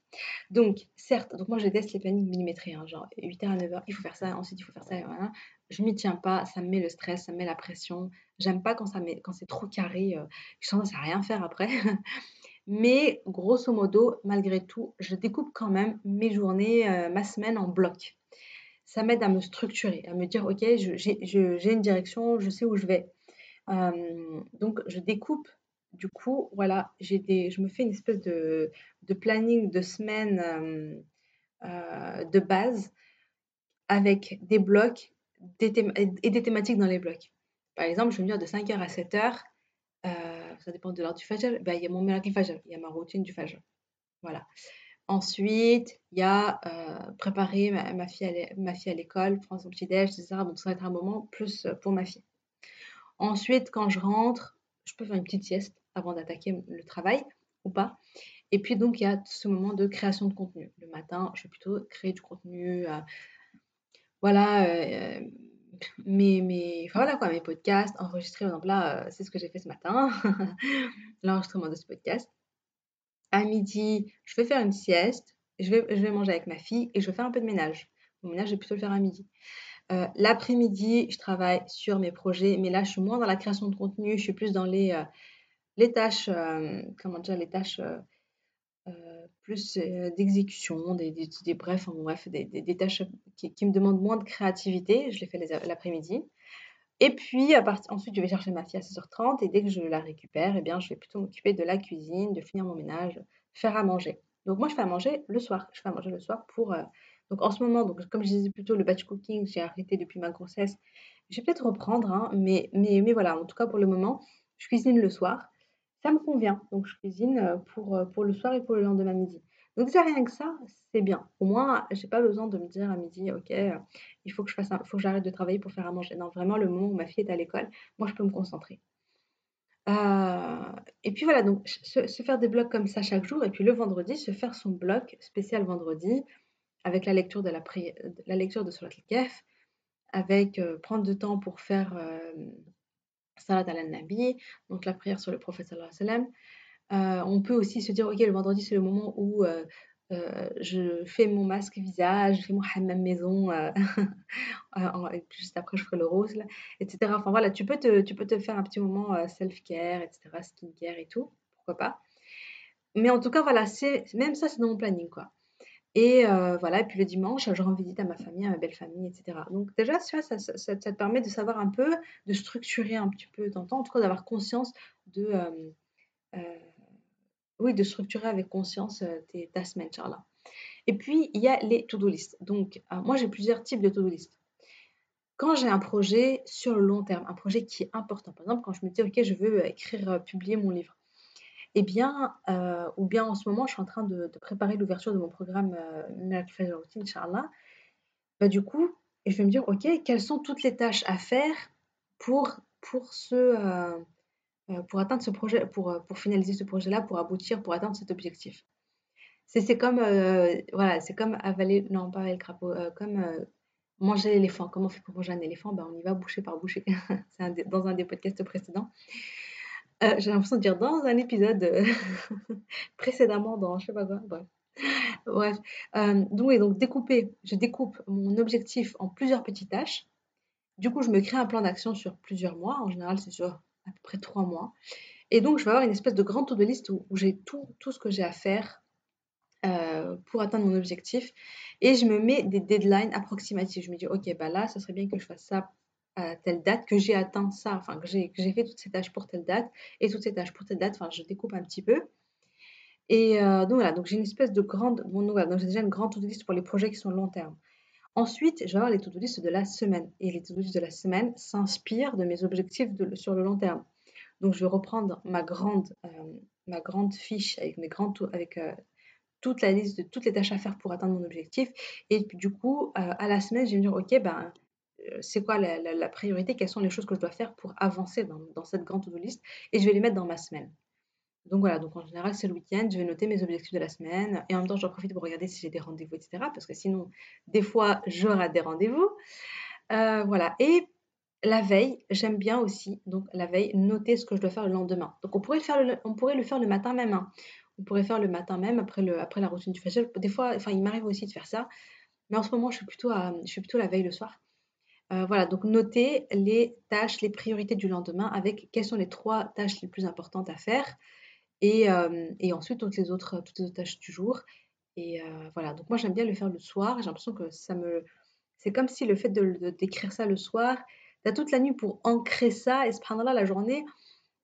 Donc, certes, donc moi je déteste les plannings millimétrés, hein, genre 8h à 9h, il faut faire ça, ensuite il faut faire ça, voilà je m'y tiens pas, ça me met le stress, ça me met la pression. J'aime pas quand, ça met, quand c'est trop carré, euh, je tendance à rien faire après. Mais grosso modo, malgré tout, je découpe quand même mes journées, euh, ma semaine en bloc. Ça m'aide à me structurer, à me dire, ok, j'ai une direction, je sais où je vais. Euh, donc, je découpe. Du coup, voilà, des, je me fais une espèce de, de planning de semaine de base avec des blocs et des thématiques dans les blocs. Par exemple, je vais me dire de 5h à 7h, euh, ça dépend de l'heure du fajr, ben, il y a mon miracle fajr, il y a ma routine du fajr. Voilà. Ensuite, il y a euh, préparer ma, fille à l'école, prendre son petit déj, etc. Donc ça va être un moment plus euh, pour ma fille. Ensuite, quand je rentre, je peux faire une petite sieste avant d'attaquer le travail ou pas. Et puis donc, il y a ce moment de création de contenu. Le matin, je vais plutôt créer du contenu, voilà, euh, mes, voilà quoi, mes podcasts, enregistrés, par exemple là, euh, c'est ce que j'ai fait ce matin, l'enregistrement de ce podcast. À midi, je vais faire une sieste, je vais, je vais manger avec ma fille et je vais faire un peu de ménage. Mon ménage, je vais plutôt le faire à midi. Euh, l'après-midi, je travaille sur mes projets, mais là, je suis moins dans la création de contenu, je suis plus dans les, les tâches, comment dire, les tâches plus d'exécution, des, des, bref, bref, des, des tâches qui, me demandent moins de créativité, je les fais l'après-midi. Et puis, ensuite, je vais chercher ma fille à 16h30 et dès que je la récupère, eh bien, je vais plutôt m'occuper de la cuisine, de finir mon ménage, faire à manger. Donc, moi, je fais à manger le soir. Je fais à manger le soir pour. Euh, donc, en ce moment, donc, comme je disais plutôt, le batch cooking, j'ai arrêté depuis ma grossesse. Je vais peut-être reprendre, hein, mais, mais, mais voilà, en tout cas, pour le moment, je cuisine le soir. Ça me convient. Donc, je cuisine euh, pour, euh, pour le soir et pour le lendemain midi. Donc déjà rien que ça, c'est bien. Au moins, j'ai pas besoin de me dire à midi, ok, euh, il faut que je fasse, faut que j'arrête de travailler pour faire à manger. Non, vraiment le moment où ma fille est à l'école, moi je peux me concentrer. Et puis voilà, donc se, faire des blocs comme ça chaque jour, et puis le vendredi, se faire son bloc spécial vendredi avec la lecture de la, la lecture de Surat avec prendre du temps pour faire Salat al-Nabi, donc la prière sur le prophète sallallahu alayhi wa euh, on peut aussi se dire, ok, le vendredi, c'est le moment où euh, euh, je fais mon masque visage, je fais mon hammam maison, juste après, je ferai le rose, etc. Enfin voilà, tu peux, te, tu peux te faire un petit moment self-care, etc., skincare et tout, pourquoi pas. Mais en tout cas, voilà, même ça, c'est dans mon planning, quoi. Et voilà, et puis le dimanche, je rends visite à ma famille, à ma belle famille, etc. Donc déjà, ça, ça, ça, te permet de savoir un peu, de structurer un petit peu ton temps, en tout cas d'avoir conscience de, oui, de structurer avec conscience tes, ta semaine, Charla. Et puis, il y a les to-do list. Donc, moi, j'ai plusieurs types de to-do list. Quand j'ai un projet sur le long terme, un projet qui est important, par exemple, quand je me dis, OK, je veux écrire, publier mon livre, eh bien, ou bien en ce moment, je suis en train de, préparer l'ouverture de mon programme Miracle Routine, Inch'Allah, bah, du coup, je vais me dire, OK, quelles sont toutes les tâches à faire pour, pour euh, pour atteindre ce projet, pour, euh, pour finaliser ce projet-là, pour aboutir, pour atteindre cet objectif? C'est comme, euh, voilà, c'est comme avaler, non pas avaler le crapaud, comme manger l'éléphant. Comment on fait pour manger un éléphant? Ben, On y va boucher par boucher. c'est dans un des podcasts précédents. J'ai l'impression de dire dans un épisode précédemment dans je sais pas quoi. Bref. Bref. donc, donc découper, je découpe mon objectif en plusieurs petites tâches. Du coup, je me crée un plan d'action sur plusieurs mois. En général, c'est sur à peu près trois mois. Et donc, je vais avoir une espèce de grande to-do list où, j'ai tout, tout ce que j'ai à faire euh, pour atteindre mon objectif. Et je me mets des deadlines approximatifs. Je me dis, OK, bah là, ça serait bien que je fasse ça telle date, que j'ai atteint ça, enfin, que j'ai fait toutes ces tâches pour telle date et toutes ces tâches pour telle date. Enfin, je découpe un petit peu. Et euh, donc voilà, donc j'ai une espèce de grande, bon, donc, j'ai déjà une grande to-do list pour les projets qui sont long terme. Ensuite, je vais avoir les to-do list de la semaine. Et les to-do list de la semaine s'inspirent de mes objectifs sur le long terme. Donc, je vais reprendre ma grande, euh, ma grande fiche avec, mes avec euh, toute la liste de toutes les tâches à faire pour atteindre mon objectif. Et du coup, à la semaine, je vais me dire, OK, ben, c'est quoi la, priorité Quelles sont les choses que je dois faire pour avancer dans, cette grande to-do list Et je vais les mettre dans ma semaine. Donc voilà, donc en général, c'est le week-end, je vais noter mes objectifs de la semaine et en même temps, j'en profite pour regarder si j'ai des rendez-vous, etc. Parce que sinon, des fois, je rate des rendez-vous. Euh, voilà, et la veille, j'aime bien aussi, donc la veille, noter ce que je dois faire le lendemain. Donc on pourrait le faire le, le, le matin même. Hein. On pourrait faire le matin même après, le, après la routine du facial. Des fois, enfin, il m'arrive aussi de faire ça. Mais en ce moment, je suis plutôt, je suis plutôt la veille le soir. Euh, voilà, donc noter les tâches, les priorités du lendemain avec quelles sont les trois tâches les plus importantes à faire. Et, et ensuite toutes les autres toutes les tâches du jour. Et voilà, donc moi j'aime bien le faire le soir, j'ai l'impression que ça me c'est comme si le fait de d'écrire ça le soir, tu as toute la nuit pour ancrer ça et subhanallah la journée,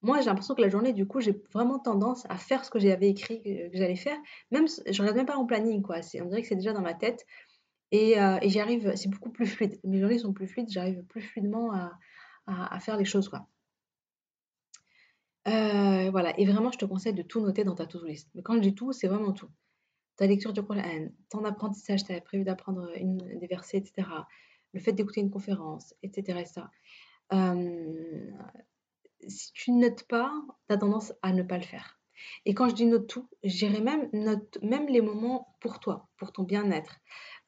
moi j'ai l'impression que la journée du coup, j'ai vraiment tendance à faire ce que j'avais écrit que, j'allais faire, même je regarde même pas mon planning quoi, on dirait que c'est déjà dans ma tête et, et j'y arrive, c'est beaucoup plus fluide. Mes journées sont plus fluides, j'arrive plus fluidement à, faire les choses quoi. Euh, voilà et vraiment je te conseille de tout noter dans ta to-do list. Mais quand je dis tout, c'est vraiment tout. Ta lecture du Coran, ton apprentissage, tu as prévu d'apprendre des versets etc. Le fait d'écouter une conférence etc. ça. si tu ne notes pas, tu as tendance à ne pas le faire. Et quand je dis note tout, je même note même les moments pour toi, pour ton bien-être.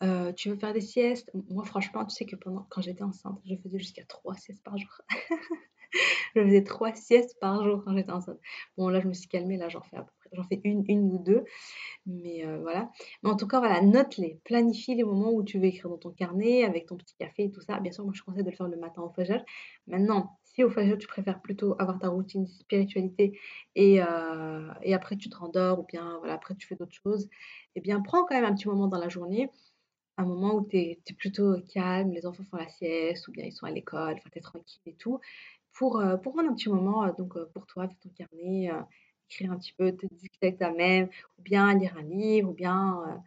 Euh, tu veux faire des siestes? Moi franchement, tu sais que pendant quand j'étais enceinte, je faisais jusqu'à trois siestes par jour. je faisais trois siestes par jour quand j'étais enceinte. Bon, là, je me suis calmée, là, j'en fais à peu près, j'en fais une, une ou deux. Mais euh, voilà. Mais en tout cas, voilà, note-les. Planifie les moments où tu veux écrire dans ton carnet avec ton petit café et tout ça. Bien sûr, moi, je conseille de le faire le matin au fajr. Maintenant, Si au fajr, tu préfères plutôt avoir ta routine spiritualité et, heu, et après tu te rendors ou bien voilà, après tu fais d'autres choses, eh bien prends quand même un petit moment dans la journée, un moment où tu es plutôt calme, les enfants font la sieste ou bien ils sont à l'école, enfin tu es tranquille et tout, pour, prendre un petit moment, donc pour toi avec ton carnet, écrire un petit peu, te discuter avec toi-même ou bien lire un livre ou bien,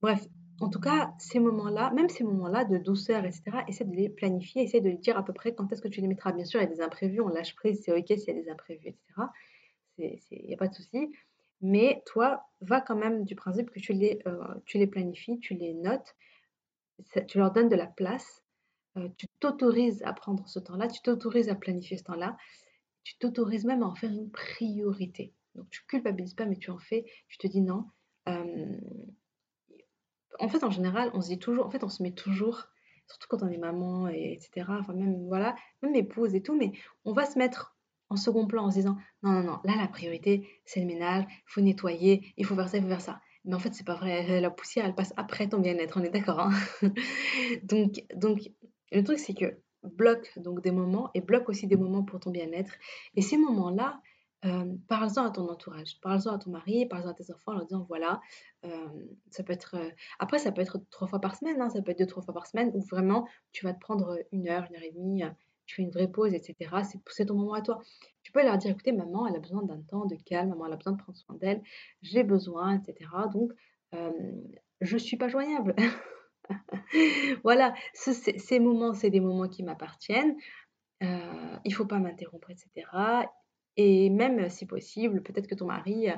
bref, en tout cas, ces moments-là, même ces moments-là de douceur et cetera, essaie de les planifier, essaie de les dire à peu près quand est-ce que tu les mettras. Bien sûr, il y a des imprévus, on lâche prise, c'est OK s'il y a des imprévus et cetera. C'est il y a pas de souci. Mais toi, va quand même du principe que tu les, heu, tu les planifies, tu les notes, tu leur donnes de la place, heu, tu t'autorises à prendre ce temps-là, tu t'autorises à planifier ce temps-là, tu t'autorises même à en faire une priorité. Donc tu culpabilises pas, mais tu en fais tu te dis: «Non, hem» en fait, en général, on se dit toujours en fait, on se met toujours, surtout quand on est maman et etc., enfin même voilà, même épouse et tout, mais on va se mettre en second plan en se disant: «Non, non, non, là la priorité, c'est le ménage, il faut nettoyer, il faut faire ça, il faut faire ça». Mais en fait, c'est pas vrai, la poussière, elle passe après ton bien-être, on est d'accord, hein? Donc donc le truc, c'est que bloque donc des moments et bloque aussi des moments pour ton bien-être et ces moments-là, hem, parle-en à ton entourage, parle-en à ton mari, parle-en à tes enfants en leur disant: «Voilà, hem, ça peut être, heu» après ça peut être 3 fois par semaine, hein, ça peut être deux trois fois par semaine où vraiment tu vas te prendre, une heure, une heure et demie, tu fais une vraie pause et cetera. C'est ton moment à toi. Tu peux leur dire: «Écoutez, maman, elle a besoin d'un temps de calme, maman, elle a besoin de prendre soin d'elle, j'ai besoin et cetera, donc je suis pas joignable». Voilà, ce ces moments, c'est des moments qui m'appartiennent, heu, il faut pas m'interrompre et cetera et même si possible, peut-être que ton mari, heu,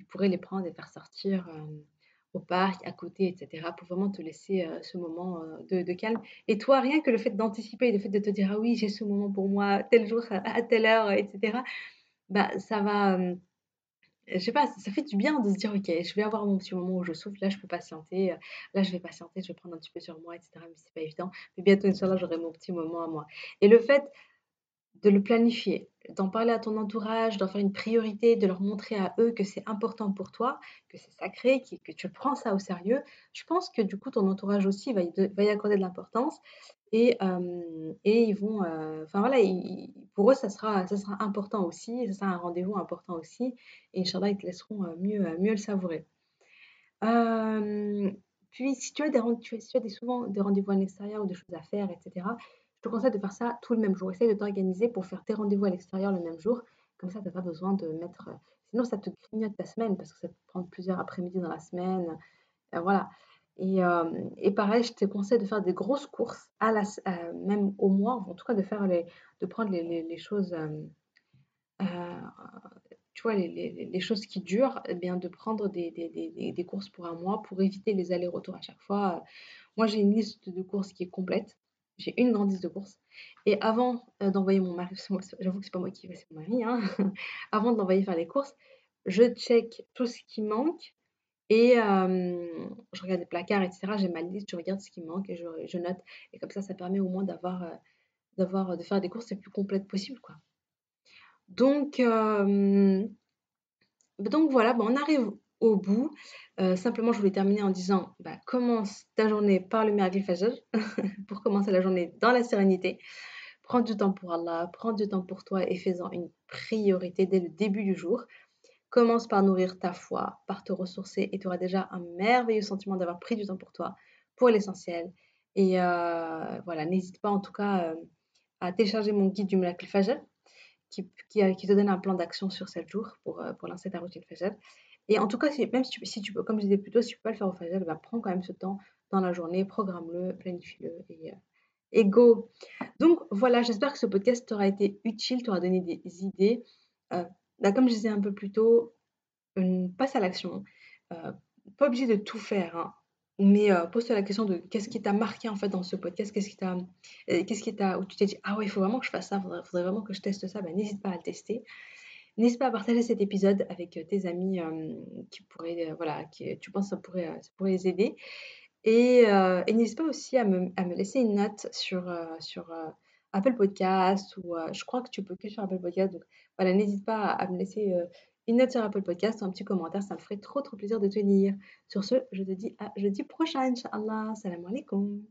il pourrait les prendre et faire sortir, au parc à côté et cetera pour vraiment te laisser, heu, ce moment, heu, de calme. Et toi, rien que le fait d'anticiper, le fait de te dire: «Ah oui, j'ai ce moment pour moi, tel jour à telle heure» et cetera, bah, ça va, hem, je sais pas, ça fait du bien de se dire: «OK, je vais avoir mon petit moment où je souffle, là je peux patienter, là je vais patienter, je vais prendre un petit peu sur moi et cetera», même si c'est pas évident, mais bientôt Inch'Allah, j'aurai mon petit moment à moi. Et le fait de le planifier, d'en parler à ton entourage, d'en faire une priorité, de leur montrer à eux que c'est important pour toi, que c'est sacré, que tu prends ça au sérieux. Je pense que du coup ton entourage aussi va y accorder de l'importance et hem et ils vont, heu, enfin voilà, pour eux ça sera ça sera important aussi, ça sera un rendez-vous important aussi et Inch'Allah ils te laisseront, heu, mieux, mieux le savourer. Puis si tu as des tu as souvent des rendez-vous à l'extérieur ou des choses à faire et cetera, je te conseille de faire ça tout le même jour. Essaye de t'organiser pour faire tes rendez-vous à l'extérieur le même jour. Comme ça, tu as pas besoin de mettre, sinon ça te grignote ta semaine parce que ça peut prendre plusieurs après-midi dans la semaine, heu, voilà et hem et pareil, je te conseille de faire des grosses courses à la heu, même au mois, en tout cas de faire les de prendre les choses, tu vois les choses qui durent et bien de prendre des des des des courses pour un mois pour éviter les allers-retours à chaque fois. Moi, j'ai une liste de courses qui est complète. J'ai une grande liste de courses et avant, heu, d'envoyer mon mari j'avoue que c'est pas moi qui vais, c'est mon mari, hein. Avant de l'envoyer faire les courses, je check tout ce qui manque et hem, je regarde les placards et cetera. J'ai ma liste, je regarde ce qui manque et je note et comme ça, ça permet au moins d'avoir, heu, d'avoir, de faire des courses les plus complètes possibles. Donc donc voilà, bah, on arrive au bout. Heu, simplement, je voulais terminer en disant, bah, commence ta journée par le miracle fajr pour commencer la journée dans la sérénité. Prends du temps pour Allah, prends du temps pour toi et fais-en une priorité dès le début du jour. Commence par nourrir ta foi, par te ressourcer et tu auras déjà un merveilleux sentiment d'avoir pris du temps pour toi, pour l'essentiel et heu, voilà, n'hésite pas en tout cas, hem, à télécharger mon guide du miracle fajr qui qui, te donne un plan d'action sur 7 jours pour, pour lancer ta routine fajr et en tout cas, même si tu peux comme je disais plus tôt, si tu peux pas le faire au fajr, bah, prends quand même ce temps dans la journée, programme-le, planifie-le et heu et go! Donc voilà, j'espère que ce podcast t'aura été utile, t'aura donné des idées. Heu, bah, comme je disais un peu plus tôt, hem, passe à l'action. Pas obligé de tout faire, hein, mais pose-toi la question de qu'est-ce qui t'a marqué, en fait, dans ce podcast? Qu'est-ce qui t'a, qu'est-ce qui t'a où tu t'es dit: «Ah ouais, il faut vraiment que je fasse ça, faudrait faudrait vraiment que je teste ça», bah, n'hésite pas à le tester. N'hésite pas à partager cet épisode avec, heu, tes amis, hem, qui pourraient, heu, voilà, qui tu penses ça pourrait, ça pourrait les aider et n'hésite pas aussi à me laisser une note sur, Apple Podcast ou je crois que tu peux que sur Apple Podcast donc voilà, n'hésite pas à me laisser, une note sur Apple Podcast ou un petit commentaire, ça me ferait trop, trop plaisir de te lire. Sur ce, je te dis à jeudi prochain, Inch'Allah. Salam alaikoum.